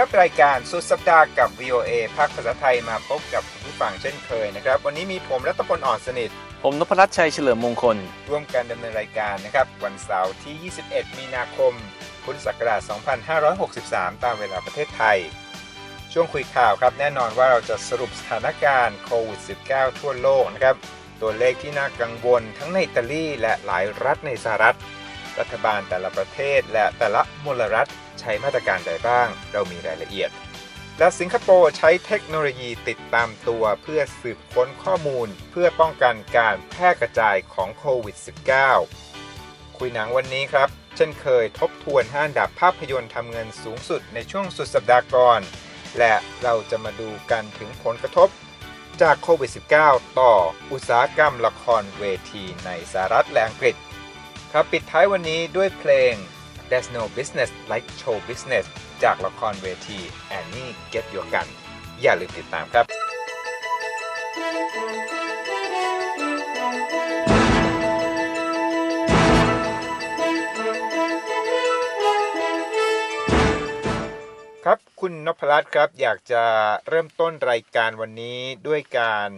ครับรายการสุดสัปดาห์กับ VOA ภาคภาษาไทยมาพบกับคุณผู้ฟังเช่นเคยนะครับ วันนี้มีผมรัตพลอ่อนสนิท ผมนพรัตน์ชัยเฉลิมมงคล ร่วมกันดำเนินรายการนะครับ วันเสาร์ที่ 21 มีนาคม พุทธศักราช 2563 ตามเวลาประเทศไทย ช่วงคุยข่าวครับ แน่นอนว่าเราจะสรุปสถานการณ์โควิด -19 ทั่วโลกนะครับ ตัวเลขที่น่ากังวลทั้งในอิตาลีและหลายรัฐในสหรัฐ รัฐบาลแต่ละประเทศและแต่ละมลรัฐใช้มาตรการใดบ้าง เรามีรายละเอียด และสิงคโปร์ใช้เทคโนโลยีติดตามตัวเพื่อสืบค้นข้อมูล เพื่อป้องกันการแพร่กระจายของโควิด -19 คุยหนังวันนี้ครับ เช่นเคยทบทวนห้านดับภาพยนตร์ทำเงินสูงสุดในช่วงสุดสัปดาห์ก่อน และเราจะมาดูกันถึงผลกระทบจากโควิด -19 ต่ออุตสาหกรรมละครเวทีในสหรัฐและอังกฤษ ครับปิดท้ายวันนี้ด้วยเพลง There's no business like show business จากละครเวที Annie Get Your Gun อย่าลืมติดตามครับ ครับคุณนพรัตน์ครับ อยากจะเริ่มต้นรายการวันนี้ด้วยการ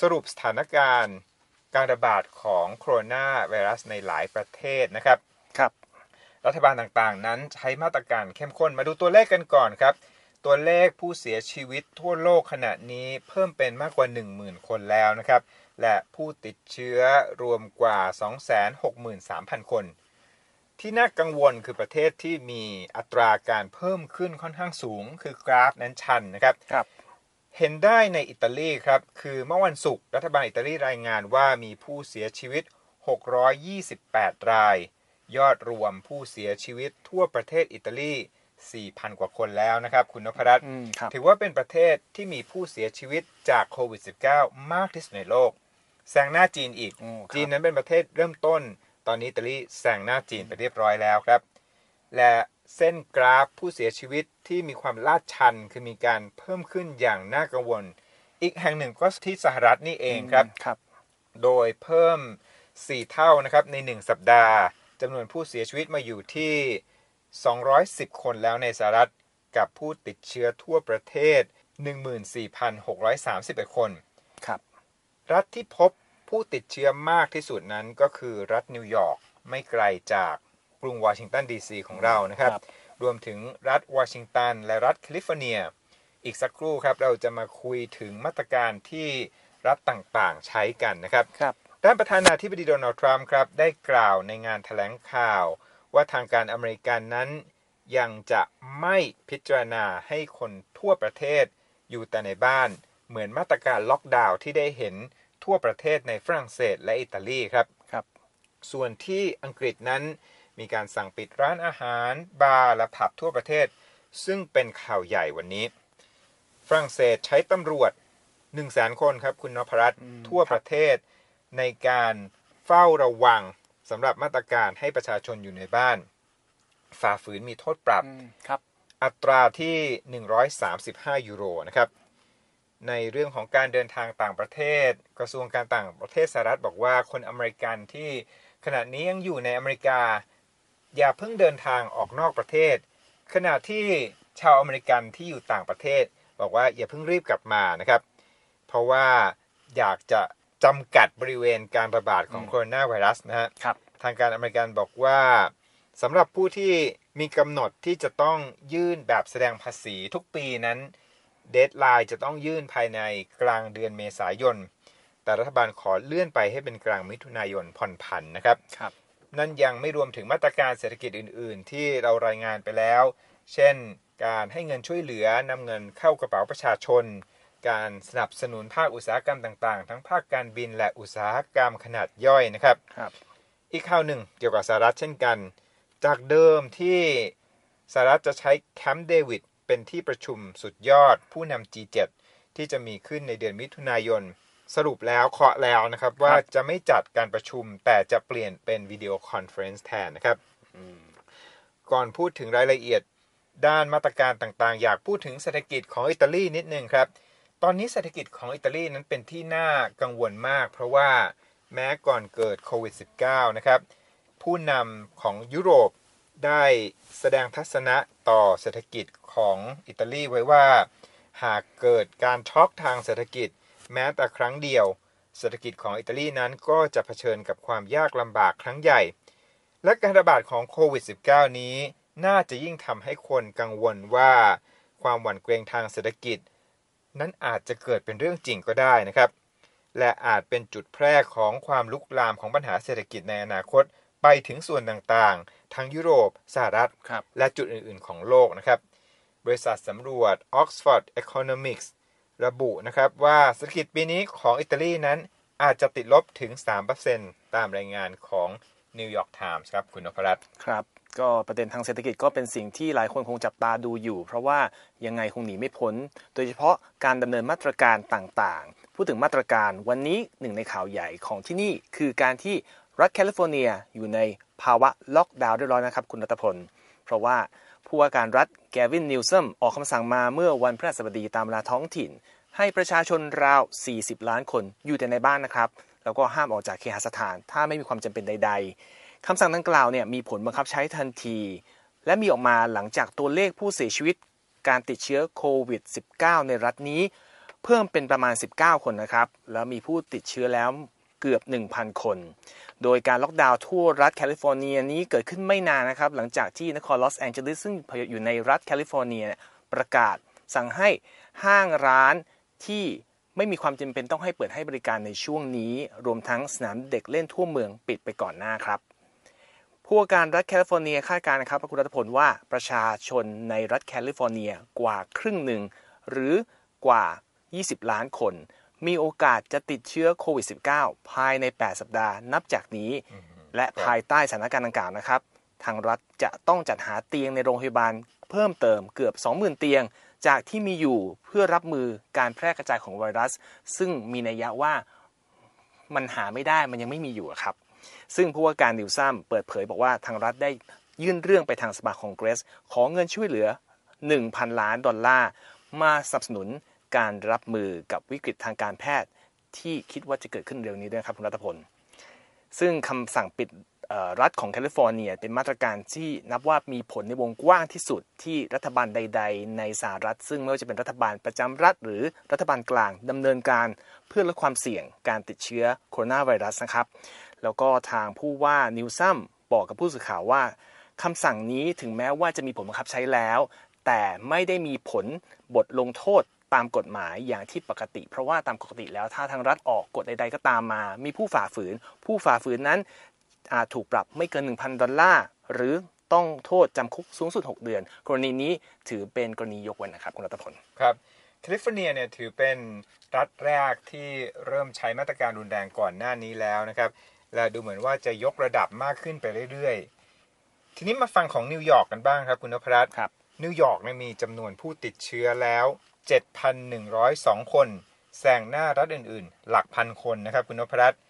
สรุปสถานการณ์การระบาดของโคโรนาไวรัสในหลายประเทศนะครับ รับรัฐบาลต่างๆ นั้นใช้มาตรการเข้มข้นมาดูตัวเลขกันก่อนครับ ตัวเลขผู้เสียชีวิตทั่วโลกขณะนี้เพิ่มเป็นมากกว่า 10,000 คนแล้วนะครับ และผู้ติดเชื้อรวมกว่า 263,000 คน ที่น่ากังวลคือประเทศที่มีอัตราการเพิ่มขึ้นค่อนข้างสูง คือกราฟนั้นชันนะครับครับเห็นได้ในอิตาลีครับ คือเมื่อวันศุกร์รัฐบาลอิตาลีรายงานว่ามีผู้เสียชีวิต 628 ราย ยอดรวมผู้เสียชีวิตทั่วประเทศอิตาลี 4,000 กว่าคนแล้วนะครับ คุณนพรัตน์อืมครับถือว่าเป็นประเทศที่มีผู้เสียชีวิตจากโควิด -19 มากที่สุดในโลกแซงหน้าจีนอีกโอ้ครับจีนนั้นเป็นประเทศเริ่มต้น ตอนนี้อิตาลีแซงหน้าจีนไปเรียบร้อยแล้วครับ และเส้นกราฟผู้เสียชีวิตที่มีความลาดชันคือมีการเพิ่มขึ้นอย่างน่ากังวล อีกแห่งหนึ่งก็ที่สหรัฐนี่เองครับครับโดยเพิ่ม 4 เท่านะครับใน 1 สัปดาห์ จำนวนผู้เสียชีวิตมาอยู่ที่ 210 คนแล้วในสหรัฐ กับผู้ติดเชื้อทั่วประเทศ 14,631 คนครับ รัฐที่พบผู้ติดเชื้อมากที่สุดนั้นก็คือรัฐนิวยอร์กไม่ไกลจากกรุงวอชิงตันดีซีของเรานะครับครับรวมถึงรัฐวอชิงตัน และรัฐแคลิฟอร์เนีย อีกสักครู่ครับ เราจะมาคุยถึงมาตรการที่รัฐต่างๆใช้กันนะครับครับ ด้านประธานาธิบดีโดนัลด์ทรัมป์ครับได้กล่าวในงานแถลงข่าว ว่าทางการอเมริกันนั้น ยังจะไม่พิจารณาให้คนทั่วประเทศ อยู่แต่ในบ้าน เหมือนมาตรการล็อกดาวน์ที่ได้เห็นทั่วประเทศในฝรั่งเศสและอิตาลีครับครับ ส่วนที่อังกฤษนั้น มีการสั่งปิดร้านอาหาร บาร์และผับทั่วประเทศ ซึ่งเป็นข่าวใหญ่วันนี้ ฝรั่งเศสใช้ตำรวจ1 0 0 0 0แสนคนครับคุณนพรัตน์อืมทั่วประเทศ ในการเฝ้าระวังสำหรับมาตรการให้ประชาชนอยู่ในบ้าน ฝ่าฝืนมีโทษปรับอืมครับ อัตราที่ 135 ยูโรนะครับ ในเรื่องของการเดินทางต่างประเทศ กระทรวงการต่างประเทศสหรัฐบอกว่าคนอเมริกันที่ขณะนี้ยังอยู่ในอเมริกา อย่าเพิ่งเดินทางออกนอกประเทศ ขณะที่ชาวอเมริกันที่อยู่ต่างประเทศ บอกว่าอย่าเพิ่งรีบกลับมานะครับ เพราะว่าอยากจะ จำกัดบริเวณการระบาดของอืมโคโรนาไวรัสนะฮะครับทางการอเมริกันบอกว่าสำหรับผู้ที่มีกำหนดที่จะต้องยื่นแบบแสดงภาษีทุกปีนั้น deadline จะต้องยื่นภายในกลางเดือนเมษายน แต่รัฐบาลขอเลื่อนไปให้เป็นกลางมิถุนายนผ่อนผันนะครับครับนั่นยังไม่รวมถึงมาตรการเศรษฐกิจอื่น ๆ ที่เรารายงานไปแล้ว เช่น การให้เงินช่วยเหลือนำเงินเข้ากระเป๋าประชาชน การสนับสนุนภาคอุตสาหกรรมต่างๆ ทั้งภาคการบินและอุตสาหกรรมขนาดย่อยนะครับครับอีกข่าวหนึ่งเกี่ยวกับสหรัฐเช่นกัน จากเดิมที่สหรัฐจะใช้แคมป์เดวิดเป็นที่ประชุมสุดยอดผู้นำ G7 ที่จะมีขึ้นในเดือนมิถุนายน สรุปแล้วเคาะแล้วนะครับว่าจะไม่จัดการประชุมแต่จะเปลี่ยนเป็น video conference แทนนะครับอืมก่อนพูดถึงรายละเอียดด้านมาตรการต่างๆ อยากพูดถึงเศรษฐกิจของอิตาลีนิดนึงครับ ตอนนี้เศรษฐกิจของอิตาลีนั้นเป็นที่น่ากังวลมาก เพราะว่าแม้ก่อนเกิดโควิด -19 นะครับผู้นำของยุโรปได้แสดงทัศนะต่อเศรษฐกิจของอิตาลีไว้ว่า หากเกิดการช็อกทางเศรษฐกิจ แม้แต่ครั้งเดียว เศรษฐกิจของอิตาลีนั้นก็จะเผชิญกับความยากลำบากครั้งใหญ่ และการระบาดของโควิด -19 นี้ น่าจะยิ่งทำให้คนกังวลว่า ความหวั่นเกรงทางเศรษฐกิจ นั้นอาจจะเกิดเป็นเรื่องจริงก็ได้นะครับ และอาจเป็นจุดแพร่ของความลุกลามของปัญหาเศรษฐกิจในอนาคต ไปถึงส่วนต่างๆ ทั้งยุโรปสหรัฐครับและจุดอื่นๆ ของโลกนะครับ บริษัทสำรวจ Oxford Economics ระบุนะครับว่าเศรษฐกิจปีนี้ของอิตาลีนั้นอาจจะติดลบถึง 3%ตามรายงานของ New York Times ครับ คุณนพรัตน์ครับ ก็ประเด็นทางเศรษฐกิจก็เป็นสิ่งที่หลายคนคงจับตาดูอยู่ เพราะว่ายังไงคงหนีไม่พ้น โดยเฉพาะการดำเนินมาตรการต่างๆ พูดถึงมาตรการวันนี้หนึ่งในข่าวใหญ่ของที่นี่คือการที่รัฐแคลิฟอร์เนียอยู่ในภาวะล็อกดาวน์เรียบร้อยนะครับคุณรัตพล เพราะว่าผู้ว่าการรัฐแกวินนิวซัมออกคำสั่งมาเมื่อวันพฤหัสบดีตามเวลาท้องถิ่น ให้ประชาชนราว 40 ล้านคนอยู่แต่ในบ้านนะครับ แล้วก็ห้ามออกจากเคหสถาน ถ้าไม่มีความจำเป็นใดๆ คำสั่งดังกล่าวเนี่ยมีผลบังคับใช้ทันที และมีออกมาหลังจากตัวเลขผู้เสียชีวิตการติดเชื้อโควิด -19 ในรัฐนี้ เพิ่มเป็นประมาณ 19 คนนะครับ แล้วมีผู้ติดเชื้อแล้วเกือบ 1,000 คน โดยการล็อกดาวน์ทั่วรัฐแคลิฟอร์เนียนี้เกิดขึ้นไม่นานนะครับ หลังจากที่นครลอสแองเจลิสซึ่งอยู่ในรัฐแคลิฟอร์เนียประกาศสั่งให้ห้างร้านที่ไม่มีความจำเป็นต้องให้เปิดให้บริการในช่วงนี้ รวมทั้งสนามเด็กเล่นทั่วเมืองปิดไปก่อนหน้าครับ ผู้ว่าการรัฐแคลิฟอร์เนียคาดการณ์นะครับคุณรัฐพลว่าประชาชนในรัฐแคลิฟอร์เนียกว่าครึ่งหนึ่ง หรือกว่า 20 ล้านคน มีโอกาสจะติดเชื้อโควิด -19 ภายใน 8 สัปดาห์นับจากนี้ และภายใต้สถานการณ์ดังกล่าวนะครับ ทางรัฐจะต้องจัดหาเตียงในโรงพยาบาล เพิ่มเติมเกือบ 20,000 เตียง จากที่มีอยู่เพื่อรับมือการแพร่กระจายของไวรัส ซึ่งมีนัยยะว่ามันหาไม่ได้มันยังไม่มีอยู่อะครับ ซึ่งผู้ว่าการนิวซัมเปิดเผยบอกว่าทางรัฐได้ยื่นเรื่องไปทางสภาคองเกรส ขอเงินช่วยเหลือ 1,000 ล้านดอลลาร์ มาสนับสนุนการรับมือกับวิกฤตทางการแพทย์ ที่คิดว่าจะเกิดขึ้นเร็วนี้ด้วยครับคุณรัตพล ซึ่งคำสั่งปิดรัฐของแคลิฟอร์เนีย เป็นมาตรการที่นับว่ามีผลในวงกว้างที่สุดที่รัฐบาลใด ๆ ในสหรัฐ ซึ่งไม่ว่าจะเป็นรัฐบาลประจำรัฐ หรือรัฐบาลกลางดำเนินการเพื่อลดความเสี่ยงการติดเชื้อโคโรนาไวรัสนะครับ แล้วก็ทางผู้ว่านิวซัมบอกกับผู้สื่อข่าวว่าคำสั่งนี้ถึงแม้ว่าจะมีผลบังคับใช้แล้ว แต่ไม่ได้มีผลบทลงโทษตามกฎหมายอย่างที่ปกติ เพราะว่าตามปกติแล้วถ้าทางรัฐออกกฎใดๆก็ตามมา มีผู้ฝ่าฝืน ผู้ฝ่าฝืนนั้นอาจถูกปรับไม่เกิน 1,000 ดอลลาร์ หรือต้องโทษจำคุกสูงสุด 6 เดือน กรณีนี้ถือเป็นกรณียกเว้นนะครับ คุณรัตพล ครับ แคลิฟอร์เนียเนี่ยถือเป็นรัฐแรกที่เริ่มใช้มาตรการรุนแรงก่อนหน้านี้แล้วนะครับ และดูเหมือนว่าจะยกระดับมากขึ้นไปเรื่อยๆ ทีนี้มาฟังของนิวยอร์กกันบ้างครับคุณนพรัตน์ครับนิวยอร์กเนี่ยมีจำนวนผู้ติดเชื้อแล้ว 7,102 คนแซงหน้ารัฐอื่นๆ หลักพันคนนะครับคุณนพรัตน์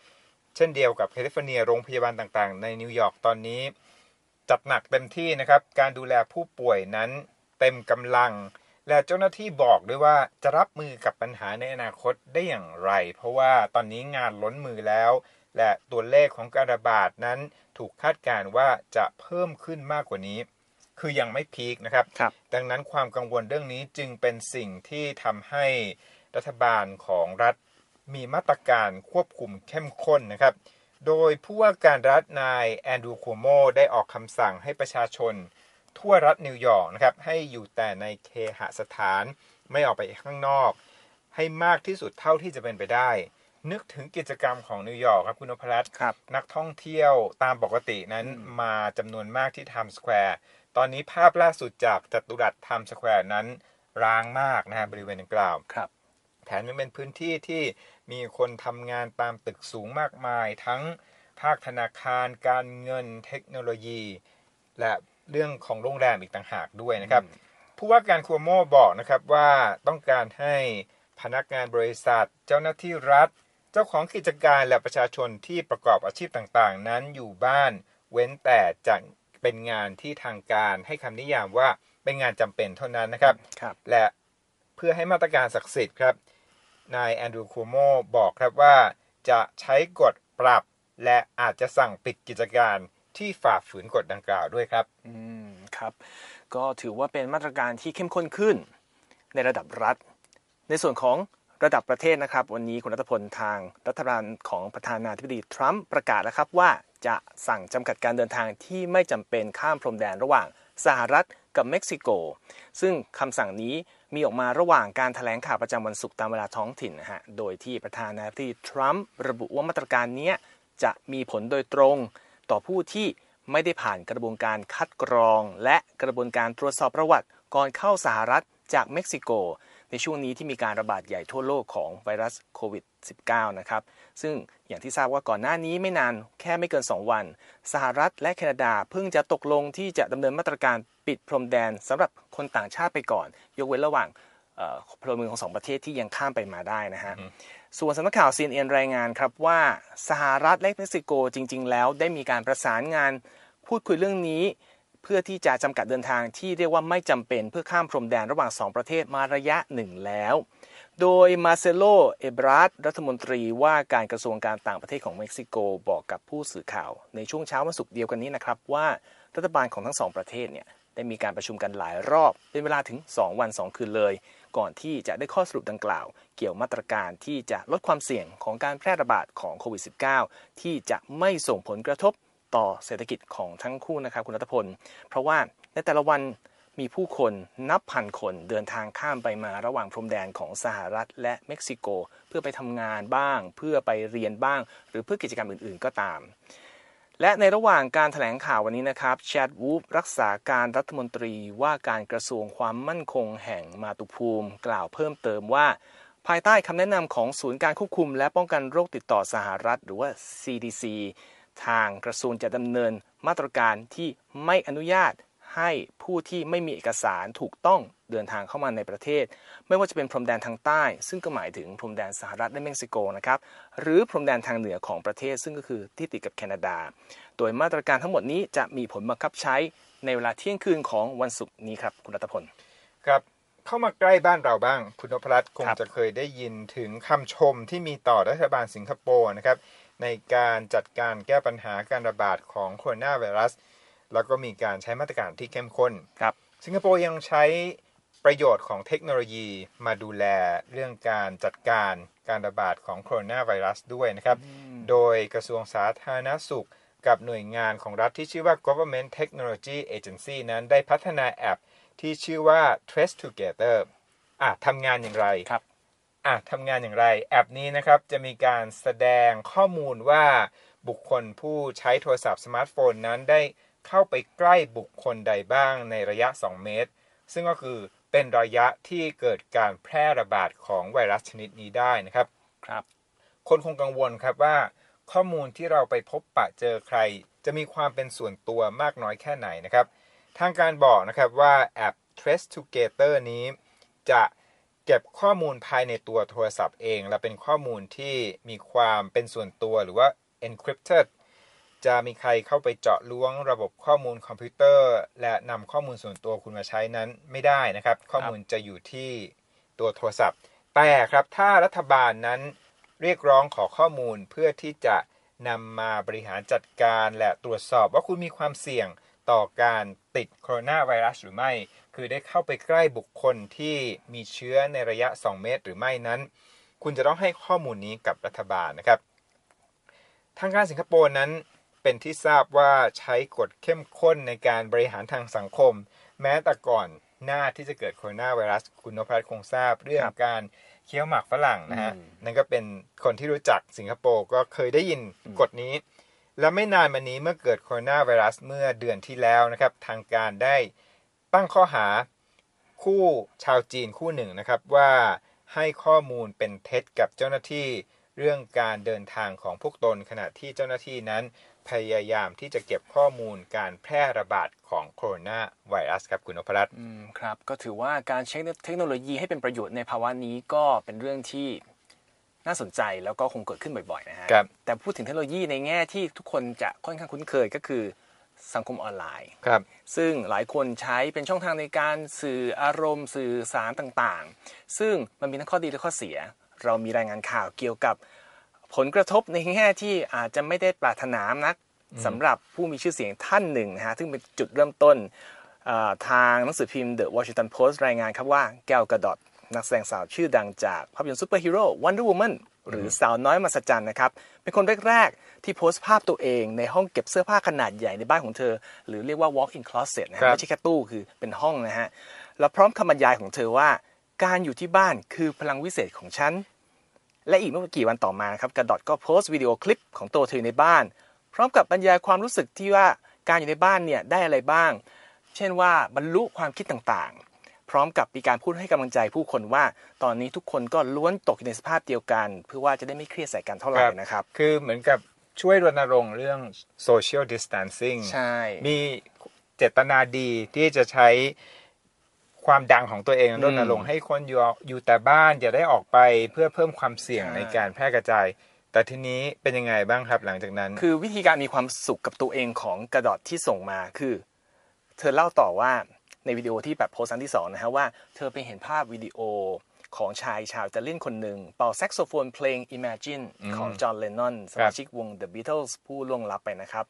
เช่นเดียวกับแคลิฟอร์เนียโรงพยาบาลต่างๆ ในนิวยอร์กตอนนี้ จัดหนักเต็มที่นะครับ การดูแลผู้ป่วยนั้นเต็มกำลัง และเจ้าหน้าที่บอกด้วยว่าจะรับมือกับปัญหาในอนาคตได้อย่างไร เพราะว่าตอนนี้งานล้นมือแล้ว และตัวเลขของการระบาดนั้นถูกคาดการณ์ว่าจะเพิ่มขึ้นมากกว่านี้ คือยังไม่ peak นะครับครับดังนั้นความกังวลเรื่องนี้จึงเป็นสิ่งที่ทำให้รัฐบาลของรัฐมีมาตรการควบคุมเข้มข้นนะครับ โดยผู้ว่าการรัฐนายแอนดรูว์โคโมได้ออกคำสั่งให้ประชาชน ทั่วรัฐนิวยอร์กนะครับให้อยู่แต่ในเคหสถานไม่ออกไปข้างนอก ให้มากที่สุดเท่าที่จะเป็นไปได้ นึกถึงกิจกรรมของนิวยอร์กครับคุณนพรัตน์ครับนักท่องเที่ยวตามปกตินั้นมาจำนวนมากที่ไทม์สแควร์ตอนนี้ภาพล่าสุดจากจัตุรัสไทม์สแควร์นั้นร้างมากนะฮะบริเวณดังกล่าวครับแถมยังเป็นพื้นที่ที่มีคนทำงานตามตึกสูงมากมาย ทั้งภาคธนาคาร การเงินเทคโนโลยี และเรื่องของโรงแรมอีกต่างหากด้วยนะครับ ผู้ว่าการคัวโมบอกนะครับว่าต้องการให้พนักงานบริษัท เจ้าหน้าที่รัฐ เจ้าของกิจการและประชาชนที่ประกอบอาชีพต่างๆ นั้นอยู่บ้าน เว้นแต่จะเป็นงานที่ทางการให้คำนิยามว่าเป็นงานจำเป็นเท่านั้นนะครับครับและเพื่อให้มาตรการศักดิ์สิทธิ์ครับนายแอนดรูว์คูโมบอกครับว่าจะใช้กฎปรับ และอาจจะสั่งปิดกิจการที่ฝ่าฝืนกฎดังกล่าวด้วยครับ อืม ครับ ก็ถือว่าเป็นมาตรการที่เข้มข้นขึ้น ในระดับรัฐ ในส่วนของ ระดับประเทศนะครับ วันนี้คุณรัฐพลทางรัฐบาลของประธานาธิบดีทรัมป์ประกาศแล้วครับว่าจะสั่งจำกัดการเดินทางที่ไม่จำเป็นข้ามพรมแดนระหว่างสหรัฐกับเม็กซิโก ซึ่งคำสั่งนี้มีออกมาระหว่างการถแถลงข่าวประจำวันศุกร์ตามเวลาท้องถิ่นนะฮะ โดยที่ประธานาธิบดีทรัมป์ระบุว่ามาตรการนี้จะมีผลโดยตรงต่อผู้ที่ไม่ได้ผ่านกระบวนการคัดกรอง และกระบวนการตรวจสอบประวัติก่อนเข้าสหรัฐจากเม็กซิโก ในช่วงนี้ที่มีการระบาดใหญ่ทั่วโลกของไวรัสโควิด -19 นะครับ ซึ่งอย่างที่ทราบว่าก่อนหน้านี้ไม่นานแค่ไม่เกิน 2 วัน สหรัฐและแคนาดาเพิ่งจะตกลงที่จะดำเนินมาตรการปิดพรมแดนสำหรับคนต่างชาติไปก่อน ยกเว้นระหว่างพลเมืองของสองประเทศที่ยังข้ามไปมาได้นะฮะ ส่วนสำนักข่าว CNN รายงานครับว่าสหรัฐและเม็กซิโกจริง ๆ แล้วได้มีการประสานงานพูดคุยเรื่องนี้ เพื่อที่จะจำกัดเดินทางที่เรียกว่าไม่จำเป็นเพื่อข้ามพรมแดนระหว่างสองประเทศมาระยะหนึ่งแล้ว โดยมาเซโล เอบรัสรัฐมนตรีว่าการกระทรวงการต่างประเทศของเม็กซิโกบอกกับผู้สื่อข่าว ในช่วงเช้าวันศุกร์เดียวกันนี้นะครับว่ารัฐบาลของทั้งสองประเทศเนี่ยได้มีการประชุมกันหลายรอบ เป็นเวลาถึง 2 วัน 2 คืนเลย ก่อนที่จะได้ข้อสรุปดังกล่าว เกี่ยวมาตรการที่จะลดความเสี่ยงของการแพร่ระบาดของโควิด -19 ที่จะไม่ส่งผลกระทบ ต่อเศรษฐกิจของทั้งคู่นะครับคุณรัตพล เพราะว่าในแต่ละวันมีผู้คนนับพันคนเดินทางข้ามไปมาระหว่างพรมแดนของสหรัฐและเม็กซิโก เพื่อไปทำงานบ้าง เพื่อไปเรียนบ้าง หรือเพื่อกิจกรรมอื่น ๆ ก็ตาม และในระหว่างการถแถลงข่าววันนี้นะครับแชดวูฟรักษาการรัฐมนตรีว่าการกระทรวงความมั่นคงแห่งมาตุภูมิ กล่าวเพิ่มเติมว่า ภายใต้คำแนะนำของศูนย์การควบคุม และป้องกันโรคติดต่อสหรัฐ หรือว่า CDC ทางกระทรวงจะดำเนินมาตรการที่ไม่อนุญาตให้ผู้ที่ไม่มีเอกสารถูกต้องเดินทางเข้ามาในประเทศ ไม่ว่าจะเป็นพรมแดนทางใต้ ซึ่งก็หมายถึงพรมแดนสหรัฐและเม็กซิโกนะครับหรือพรมแดนทางเหนือของประเทศ ซึ่งก็คือที่ติดกับแคนาดา โดยมาตรการทั้งหมดนี้จะมีผลบังคับใช้ในเวลาเที่ยงคืนของวันศุกร์นี้ครับคุณรัตพลครับเข้ามาใกล้บ้านเราบ้าง คุณนพรัตน์คงจะเคยได้ยินถึงคำชมที่มีต่อรัฐบาลสิงคโปร์นะครับ ในการจัดการแก้ปัญหาการระบาดของโคโรนาไวรัส แล้วก็มีการใช้มาตรการที่เข้มข้นครับสิงคโปร์ยังใช้ประโยชน์ของเทคโนโลยีมาดูแลเรื่องการจัดการการระบาดของโคโรนาไวรัสด้วยนะครับ โดยกระทรวงสาธารณสุขกับหน่วยงานของรัฐที่ชื่อว่า Government Technology Agency นั้นได้พัฒนาแอปที่ชื่อว่า Trace Together อะทำงานอย่างไรครับ อะทำงานอย่างไร แอปนี้นะครับจะมีการแสดงข้อมูลว่าบุคคลผู้ใช้โทรศัพท์สมาร์ทโฟนนั้นได้เข้าไปใกล้บุคคลใดบ้างในระยะ 2 เมตร ซึ่งก็คือเป็นระยะที่เกิดการแพร่ระบาดของไวรัสชนิดนี้ได้นะครับครับ คนคงกังวลครับว่า ข้อมูลที่เราไปพบปะเจอใคร จะมีความเป็นส่วนตัวมากน้อยแค่ไหนนะครับ ทางการบอกนะครับว่าแอป Trace Together นี้ จะ เก็บข้อมูลภายในตัวโทรศัพท์เอง และเป็นข้อมูลที่มีความเป็นส่วนตัวหรือว่า encrypted จะมีใครเข้าไปเจาะล้วงระบบข้อมูลคอมพิวเตอร์ และนำข้อมูลส่วนตัวคุณมาใช้นั้นไม่ได้นะครับ ข้อมูลจะอยู่ที่ตัวโทรศัพท์ แต่ครับถ้ารัฐบาลนั้นเรียกร้องขอข้อมูลเพื่อที่จะนำมาบริหารจัดการและตรวจสอบว่าคุณมีความเสี่ยงต่อการติดโคโรนาไวรัสหรือไม่ คือได้เข้าไปใกล้บุคคลที่มีเชื้อในระยะ 2 เมตร หรือไม่นั้น คุณจะต้องให้ข้อมูลนี้กับรัฐบาลนะครับ ทางการสิงคโปร์นั้นเป็นที่ทราบว่าใช้กฎเข้มข้นในการบริหารทางสังคม แม้แต่ก่อนหน้าที่จะเกิดโคโรนาไวรัส คุณนพรัตน์คงทราบเรื่องการเคี้ยวหมากฝรั่งนะฮะนั่นก็เป็นคนที่รู้จักสิงคโปร์ก็เคยได้ยินกฎนี้ และไม่นานมานี้เมื่อเกิดโคโรนาไวรัสเมื่อเดือนที่แล้วนะครับ ทางการได้ ตั้งข้อหาคู่ชาวจีนคู่หนึ่งนะครับว่าให้ข้อมูลเป็นเท็จกับเจ้าหน้าที่เรื่องการเดินทางของพวกตนขณะที่เจ้าหน้าที่นั้น พยายามที่จะเก็บข้อมูลการแพร่ระบาดของโคโรนาไวรัสครับคุณนพรัตน์อืมครับ ก็ถือว่าการใช้เทคโนโลยีให้เป็นประโยชน์ในภาวะนี้ก็เป็นเรื่องที่น่าสนใจแล้วก็คงเกิดขึ้นบ่อยๆนะฮะแต่พูดถึงเทคโนโลยีในแง่ที่ทุกคนจะค่อนข้างคุ้นเคยก็คือ สังคมออนไลน์ครับซึ่งหลายคนใช้เป็นช่องทางในการสื่ออารมณ์ สื่อสารต่างๆ ซึ่งมันมีทั้งข้อดีและข้อเสีย เรามีรายงานข่าวเกี่ยวกับผลกระทบในแง่ที่อาจจะไม่ได้ปรารถนานักสำหรับผู้มีชื่อเสียงท่านหนึ่งนะฮะซึ่งเป็นจุดเริ่มต้นอ่าทางหนังสือพิมพ์ The Washington Post รายงานครับว่าแกลกระดอดนักแสดงสาวชื่อดังจากภาพยนตร์ซูเปอร์ฮีโร่ Wonder Woman หรือสาวน้อยมหัศจรรย์นะครับ เป็นคนแรก ๆ ที่โพสต์ภาพตัวเองในห้องเก็บเสื้อผ้าขนาดใหญ่ในบ้านของเธอ หรือเรียกว่า walk-in closet นะฮะครับไม่ใช่แค่ตู้คือเป็นห้องนะฮะ แล้วพร้อมคำบรรยายของเธอว่า การอยู่ที่บ้านคือพลังวิเศษของฉัน และอีกไม่กี่วันต่อมานะครับกระดอดก็โพสต์วิดีโอคลิปของตัวเธอในบ้าน พร้อมกับบรรยายความรู้สึกที่ว่าการอยู่ในบ้านเนี่ยได้อะไรบ้าง เช่นว่าบรรลุความคิดต่างๆ พร้อมกับมีการพูดให้กำลังใจผู้คนว่า ตอนนี้ทุกคนก็ล้วนตกอยู่ในสภาพเดียวกัน เพื่อว่าจะได้ไม่เครียดใส่กันเท่าไหร่นะครับ คือเหมือนกับช่วยรณรงค์เรื่อง social distancing ใช่ มีเจตนาดีที่จะใช้ความดังของตัวเองรณรงค์ให้คนอยู่อยู่แต่บ้านอย่าได้ออกไปเพื่อเพิ่มความเสี่ยงใช่ในการแพร่กระจาย แต่ทีนี้เป็นยังไงบ้างครับหลังจากนั้น คือวิธีการมีความสุขกับตัวเองของกระดอดที่ส่งมาคือ เธอเล่าต่อว่า ในวิดีโอที่แบบโพสต์ครั้งที่สองนะฮะว่าเธอไปเห็นภาพวิดีโอของชายชาวอิตาเลียนคนหนึ่งเป่าแซกโซโฟนเพลง Imagine ของจอห์นเลนนอนสมาชิกวง The Beatles ผู้ล่วงลับไปนะครับ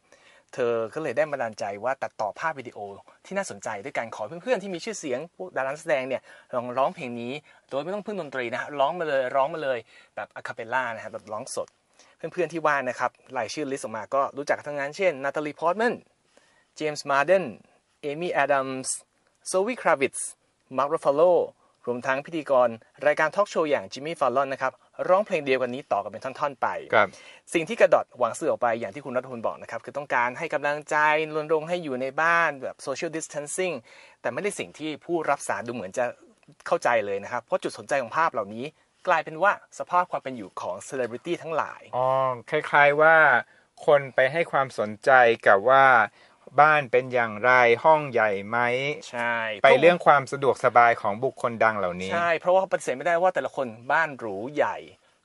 เธอก็เลยได้บันดาลใจว่าตัดต่อภาพวิดีโอที่น่าสนใจด้วยการขอเพื่อนๆที่มีชื่อเสียงพวกดารานักแสดงเนี่ยลองร้องเพลงนี้ โดยไม่ต้องพึ่งดนตรีนะฮะร้องมาเลยร้องมาเลยแบบอะคาเปลล่านะฮะแบบร้องสด เพื่อนๆที่ว่านะครับรายชื่อ list ออกมาก็รู้จักกันทั้งนั้นเช่นนาตาลีพอร์ตแมนเจมส์มาร์สเดนเอมี่แอดัมส์ โซอี้คราวิตซ์มาร์ครัฟฟาโลรวมทั้งพิธีกรรายการทอล์กโชว์อย่างจิมมี่ฟ allon นะครับร้องเพลงเดียวกันนี้ต่อกันเป็นท่อนๆไปครับสิ่งที่กระดอดหวังสื่อออกไปอย่างที่คุณรัฐพลบอกนะครับ คือต้องการให้กำลังใจรณรงค์ให้อยู่ในบ้านแบบ social distancing แต่ไม่ใช่สิ่งที่ผู้รับสารดูเหมือนจะเข้าใจเลยนะครับ เพราะจุดสนใจของภาพเหล่านี้ กลายเป็นว่าสภาพความเป็นอยู่ของ celebrity ทั้งหลายอ๋อคล้าย ๆว่าคนไปให้ความสนใจกับว่า บ้านเป็นอย่างไรห้องใหญ่ไหมใช่ไปเรื่องความสะดวกสบายของบุคคลดังเหล่านี้ใช่เพราะว่าปฏิเสธไม่ได้ว่าแต่ละคนบ้านหรูใหญ่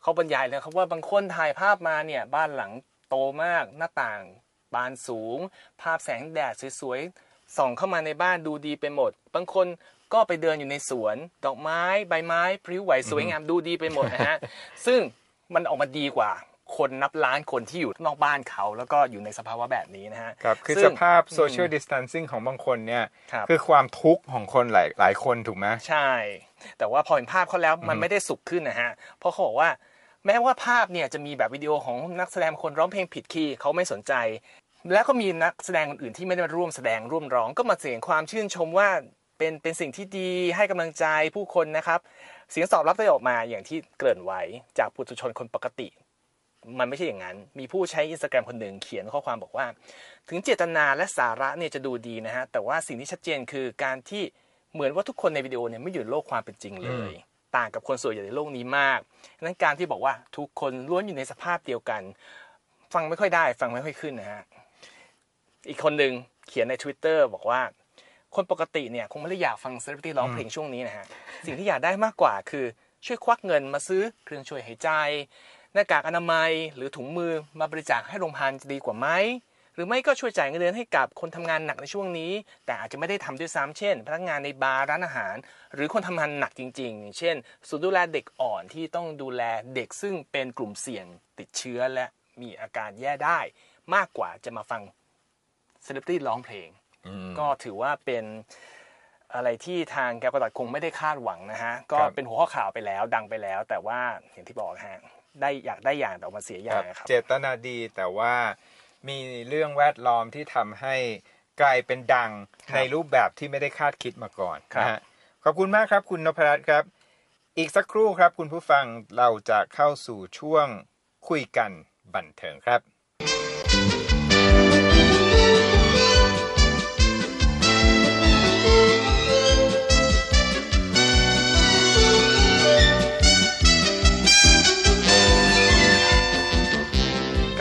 เขาบรรยายเลยครับว่าบางคนถ่ายภาพมาเนี่ยบ้านหลังโตมากหน้าต่างบานสูง ภาพแสงแดดสวยๆส่องเข้ามาในบ้านดูดีไปหมด บางคนก็ไปเดินอยู่ในสวน ดอกไม้ใบไม้พริ้วไหวสวยงามดูดีไปหมดนะฮะซึ่งมันออกมาดีกว่า คนนับล้านคนที่อยู่นอกบ้านเขา แล้วก็อยู่ในสภาวะแบบนี้นะฮะครับคือซึ่สงภาพ social distancing ของบางคนเนี่ยครับคือความทุกข์ของคนหลายหลายคนถูกไหมใช่ แต่ว่าพอเห็นภาพเขาแล้วมันไม่ได้สุขขึ้นนะฮะเพราะเขาบอกว่าแม้ว่าภาพเนี่ยจะมีแบบวิดีโอของนักแสดงคนร้องเพลงผิดคีย์เขาไม่สนใจ แล้วก็มีนักแสดงคนอื่นที่ไม่ได้มาร่วมแสดงร่วมร้องก็มาเสียงความชื่นชมว่าเป็นเป็นสิ่งที่ดีให้กำลังใจผู้คนนะครับ เสียงตอบรับได้ออกมาอย่างที่เกริ่นไว้จากปุถุชนคนปกติ มันไม่ใช่อย่างนั้น มีผู้ใช้อินสตาแกรมคนหนึ่งเขียนข้อความบอกว่า ถึงเจตนาและสาระเนี่ยจะดูดีนะฮะ แต่ว่าสิ่งที่ชัดเจนคือการที่เหมือนว่าทุกคนในวิดีโอเนี่ยไม่อยู่ในโลกความเป็นจริงเลย ต่างกับคนส่วนใหญ่ในโลกนี้มากดังนั้นการที่บอกว่าทุกคนล้วนอยู่ในสภาพเดียวกัน ฟังไม่ค่อยได้ ฟังไม่ค่อยขึ้นนะฮะ อีกคนหนึ่งเขียนใน Twitter บอกว่าคนปกติเนี่ยคงไม่ได้อยากฟังเซเลบริตี้ร้องเพลงช่วงนี้นะฮะ สิ่งที่อยากได้มากกว่าคือช่วยควักเงินมาซื้อเครื่องช่วยหายใจ หน้ากากอนามัยหรือถุงมือมาบริจาคให้โรงพยาบาลจะดีกว่าไหมหรือไม่ก็ช่วยจ่ายเงินเดือนให้กับคนทำงานหนักในช่วงนี้ แต่อาจจะไม่ได้ทำด้วยซ้ำเช่น พนักงานในบาร์ร้านอาหาร หรือคนทำงานหนักจริงๆอย่างเช่นศูนย์ดูแลเด็กอ่อนที่ต้องดูแลเด็กซึ่งเป็นกลุ่มเสี่ยงติดเชื้อและมีอาการแย่ได้ มากกว่าจะมาฟังเซเลบริตี้ร้องเพลง ก็ถือว่าเป็นอะไรที่ทางแกวกระดัดคงไม่ได้คาดหวังนะฮะ ก็ครับเป็นหัวข้อข่าวไปแล้วดังไปแล้ว แต่ว่าอย่างที่บอกนะฮะ ได้อยากได้อย่างแต่ออกมาเสียอย่างนะครับ เจตนาดีแต่ว่ามีเรื่องแวดล้อมที่ทำให้กลายเป็นดังครับในรูปแบบที่ไม่ได้คาดคิดมาก่อนครับนะฮะขอบคุณมากครับ คุณนพรัตน์ครับ อีกสักครู่ครับ คุณผู้ฟังเราจะเข้าสู่ช่วงคุยกันบันเทิงครับ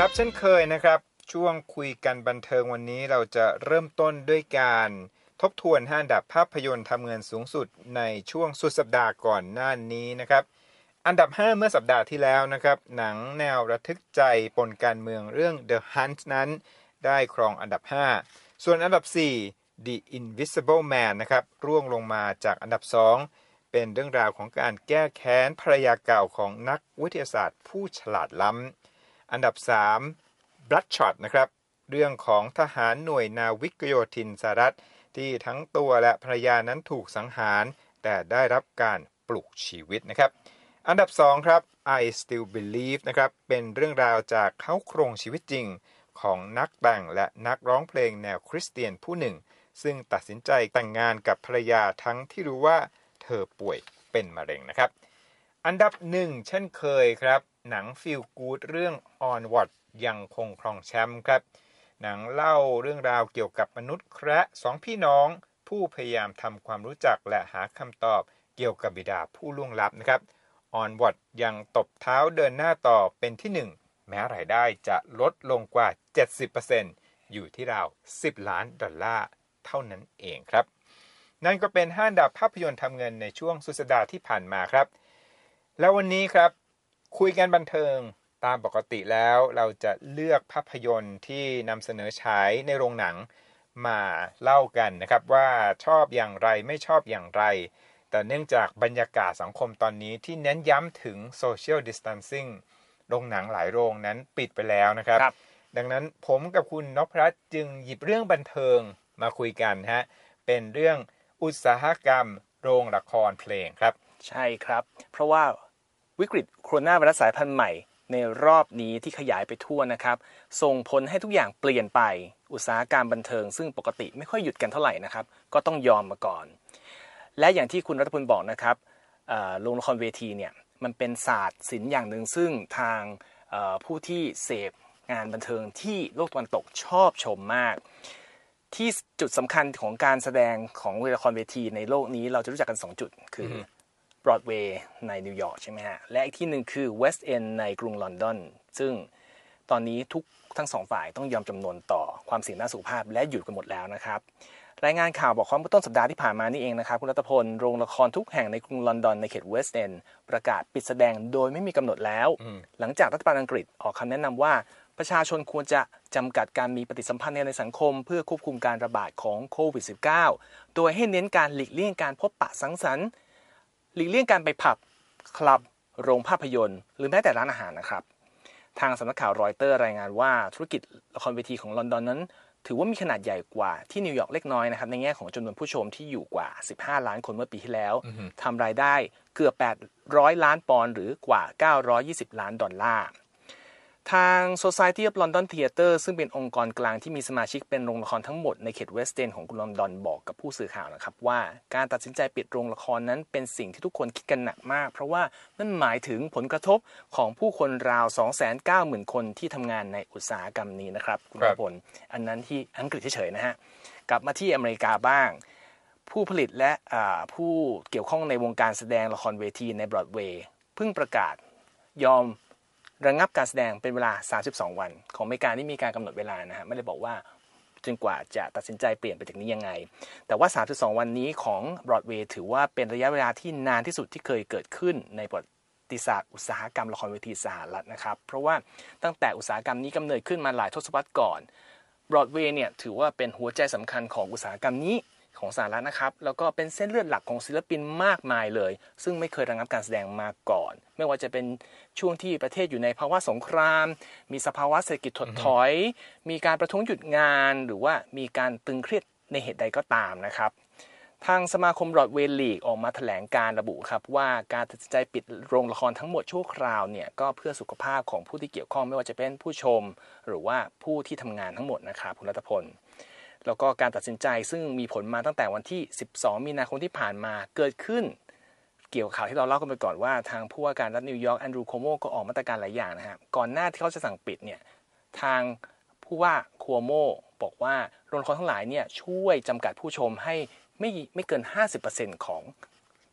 ครับเช่นเคยนะครับ ช่วงคุยกันบันเทิงวันนี้เราจะเริ่มต้นด้วยการทบทวนห้าดับภาพยนตร์ทำเงินสูงสุดในช่วงสุดสัปดาห์ก่อนหน้านี้นะครับ อันดับ 5 เมื่อสัปดาห์ที่แล้วนะครับ หนังแนวระทึกใจปนการเมืองเรื่อง The Hunt นั้น ได้ครองอันดับ 5 ส่วนอันดับ 4 The Invisible Man นะครับร่วงลงมาจากอันดับ 2 เป็นเรื่องราวของการแก้แค้นภรรยาเก่าของนักวิทยาศาสตร์ผู้ฉลาดล้ำ อันดับ 3 Bloodshot นะครับ เรื่องของทหารหน่วยนาวิกโยธินสหรัฐ ที่ทั้งตัวและภรรยานั้นถูกสังหาร แต่ได้รับการปลุกชีวิตนะครับ อันดับ 2 ครับ I Still Believe นะครับ เป็นเรื่องราวจากเขาโครงชีวิตจริงของนักแต่งและนักร้องเพลงแนวคริสเตียนผู้หนึ่ง ซึ่งตัดสินใจแต่งงานกับภรรยาทั้งที่รู้ว่าเธอป่วยเป็นมะเร็งนะครับ อันดับหนึ่งเช่นเคยครับ หนังฟิลกูดเรื่อง Onward ยังคงครองแชมป์ครับ หนังเล่าเรื่องราวเกี่ยวกับมนุษย์แคระสองพี่น้อง ผู้พยายามทำความรู้จักและหาคำตอบเกี่ยวกับบิดาผู้ล่วงลับนะครับ Onward ยังตบเท้าเดินหน้าต่อเป็นที่หนึ่งแม้รายได้จะลดลงกว่า 70%อยู่ที่ราว 10 ล้านดอลลาร์เท่านั้นเองครับ นั่นก็เป็นห้าดับภาพยนตร์ทำเงินในช่วงสุดสัปดาห์ที่ผ่านมาครับ แล้ววันนี้ครับ คุยกันบันเทิงตามปกติแล้วเราจะเลือกภาพยนตร์ที่นำเสนอฉายในโรงหนังมาเล่ากันนะครับว่าชอบอย่างไรไม่ชอบอย่างไร แต่เนื่องจากบรรยากาศสังคมตอนนี้ที่เน้นย้ำถึง social distancing โรงหนังหลายโรงนั้นปิดไปแล้วนะครับครับดังนั้นผมกับคุณนพรัตน์จึงหยิบเรื่องบันเทิงมาคุยกันฮะเป็นเรื่องอุตสาหกรรม โรงละครเพลงครับ ใช่ครับ เพราะว่า วิกฤตโคโรนาไวรัสสายพันธุ์ใหม่ในรอบนี้ที่ขยายไปทั่วนะครับ ส่งผลให้ทุกอย่างเปลี่ยนไป อุตสาหกรรมบันเทิง ซึ่งปกติไม่ค่อยหยุดกันเท่าไหร่นะครับ ก็ต้องยอมมาก่อน และอย่างที่คุณรัฐพลบอกนะครับโรงละครเวทีเนี่ยมันเป็นศาสตร์ศิลป์อย่างหนึ่งซึ่งทางผู้ที่เสพงานบันเทิงที่โลกตะวันตกชอบชมมาก ที่จุดสำคัญของการแสดงของละครเวทีในโลกนี้เราจะรู้จักกัน 2 จุด คือ บรอดเวย์ในนิวยอร์กใช่ไหมฮะ และอีกที่หนึ่งคือเวสต์เอนด์ในกรุงลอนดอน ซึ่งตอนนี้ทุกทั้งสองฝ่ายต้องยอมจำนนต่อความเสี่ยงด้านสุขภาพและหยุดกันหมดแล้วนะครับ รายงานข่าวบอกคว่าเมื่อต้นสัปดาห์ที่ผ่านมานี่เองนะครับ คุณรัตพล โรงละครทุกแห่งในกรุงลอนดอนในเขตเวสต์เอนด์ประกาศปิดแสดงโดยไม่มีกำหนดแล้ว หลังจากรัฐบาลอังกฤษออกคำแนะนำว่าประชาชนควรจะจำกัดการมีปฏิสัมพันธ์ในสังคม เพื่อควบคุมการระบาดของโควิด -19 โดยให้เน้นการหลีกเลี่ยงการพบปะสังสรรค์ หลีกเลี่ยงการไปผับ คลับ โรงภาพยนตร์ หรือแม้แต่ร้านอาหารนะครับ ทางสำนักข่าวรอยเตอร์รายงานว่าธุรกิจละครเวทีของลอนดอนนั้น ถือว่ามีขนาดใหญ่กว่าที่นิวยอร์กเล็กน้อยนะครับในแง่ของจำนวนผู้ชมที่อยู่กว่า 15 ล้านคนเมื่อปีที่แล้วทำรายได้เกือบ 800 ล้านปอนด์หรือ กว่า 920 ล้านดอลลาร์ ทาง Society of London Theatre ซึ่งเป็นองค์กรกลางที่มีสมาชิกเป็นโรงละครทั้งหมดในเขตเวสต์เอนของกรุงลอนดอนบอกกับผู้สื่อข่าวนะครับว่าการตัดสินใจปิดโรงละครนั้นเป็นสิ่งที่ทุกคนคิดกันหนักมาก เพราะว่านั่นหมายถึงผลกระทบของผู้คนราว 290,000 คนที่ทำงานในอุตสาหกรรมนี้นะครับคุณครับพลอันนั้นที่อังกฤษเฉยๆนะฮะกลับมาที่อเมริกาบ้าง ผู้ผลิตและอ่าผู้เกี่ยวข้องในวงการแสดงละครเวทีในบรอดเวย์เพิ่งประกาศยอม ระงับการแสดงเป็นเวลา 32 วัน ของอเมริกานี่มีการกำหนดเวลานะฮะไม่ได้บอกว่าจนกว่าจะตัดสินใจเปลี่ยนไปจากนี้ยังไง แต่ว่า 32 วันนี้ของ Broadway ถือว่าเป็นระยะเวลาที่นานที่สุดที่เคยเกิดขึ้นในประวัติศาสตร์อุตสาหกรรมละครเวทีสหรัฐนะครับ เพราะว่าตั้งแต่อุตสาหกรรมนี้กำเนิดขึ้นมาหลายทศวรรษก่อน Broadway เนี่ยถือว่าเป็นหัวใจสำคัญของอุตสาหกรรมนี้ ของสหรัฐนะครับ แล้วก็เป็นเส้นเลือดหลักของศิลปินมากมายเลย ซึ่งไม่เคยระงับการแสดงมาก่อน ไม่ว่าจะเป็นช่วงที่ประเทศอยู่ในภาวะสงคราม มีสภาวะเศรษฐกิจถดถอย มีการประท้วงหยุดงาน หรือว่ามีการตึงเครียดในเหตุใดก็ตามนะครับ ทางสมาคมรอดเวลีกออกมาแถลงการระบุครับว่าการตัดสินใจปิดโรงละครทั้งหมดชั่วคราวเนี่ยก็เพื่อสุขภาพของผู้ที่เกี่ยวข้องไม่ว่าจะเป็นผู้ชม หรือว่าผู้ที่ทำงานทั้งหมดนะครับคุณรัตพล แล้วก็การตัดสินใจซึ่งมีผลมาตั้งแต่วันที่ 12 มีนาคมที่ผ่านมาเกิดขึ้น เกี่ยวกับข่าวที่เราเล่ากันไปก่อนว่าทางผู้ว่าการรัฐนิวยอร์กแอนดรูโคโมก็ออกมาตรการหลายอย่างนะฮะก่อนหน้าที่เขาจะสั่งปิดเนี่ยทางผู้ว่าโคโมบอกว่าโรงละครทั้งหลายเนี่ยช่วยจำกัดผู้ชมให้ไม่ไม่เกิน 50%ของ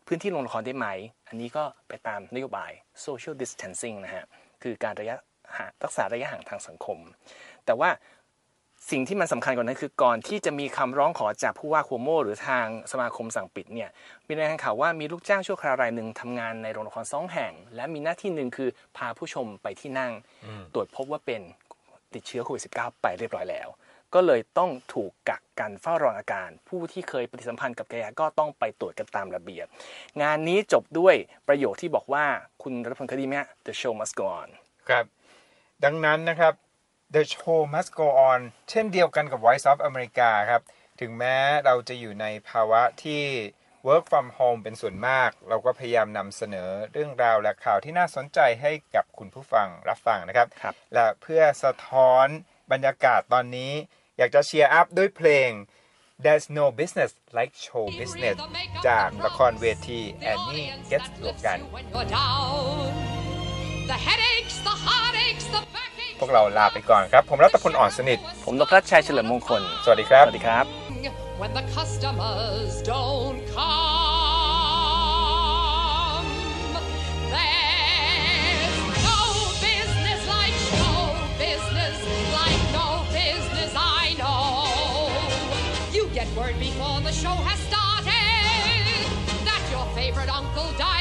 พื้นที่โรงละครได้ไหม อันนี้ก็ไปตามนโยบาย social distancing นะฮะ คือการระยะห่างรักษาระยะห่างทางสังคม แต่ว่า สิ่งที่มันสำคัญกว่านั้นคือก่อนที่จะมีคำร้องขอจากผู้ว่าโคโมหรือทางสมาคมสั่งปิดเนี่ยมีรายงานข่าวว่ามีลูกจ้างชั่วคราวรายหนึ่งทำงานในโรงละครสองแห่ง และมีหน้าที่หนึ่งคือพาผู้ชมไปที่นั่ง ตรวจพบว่าเป็นติดเชื้อโควิด -19 ไปเรียบร้อยแล้ว ก็เลยต้องถูกกักกันเฝ้าระวังอาการ ผู้ที่เคยปฏิสัมพันธ์กับแกก็ต้องไปตรวจกันตามระเบียบ งานนี้จบด้วยประโยคที่บอกว่าคุณรัฐพลคดีไหมฮะ The show must go on ครับ ดังนั้นนะครับ The show must go on เช่นเดียวกันกับ Voice of America ครับ ถึงแม้เราจะอยู่ในภาวะที่ work from home เป็นส่วนมาก เราก็พยายามนำเสนอเรื่องราวและข่าวที่น่าสนใจให้กับคุณผู้ฟังรับฟังนะครับครับและเพื่อสะท้อนบรรยากาศตอนนี้ อยากจะเชียร์อัพด้วยเพลง There's no business like show business จากละครเวที Annie Gets Logan The headaches, the heartaches, the backaches. พวกเราลาไปก่อนครับ ผมรัตพลอ่อนสนิท ผมนพรัชชัยเฉลิมมงคล สวัสดีครับ สวัสดีครับ When the customers don't come, there's no business like show business, like no business I know. You get word before the show has started that your favorite uncle died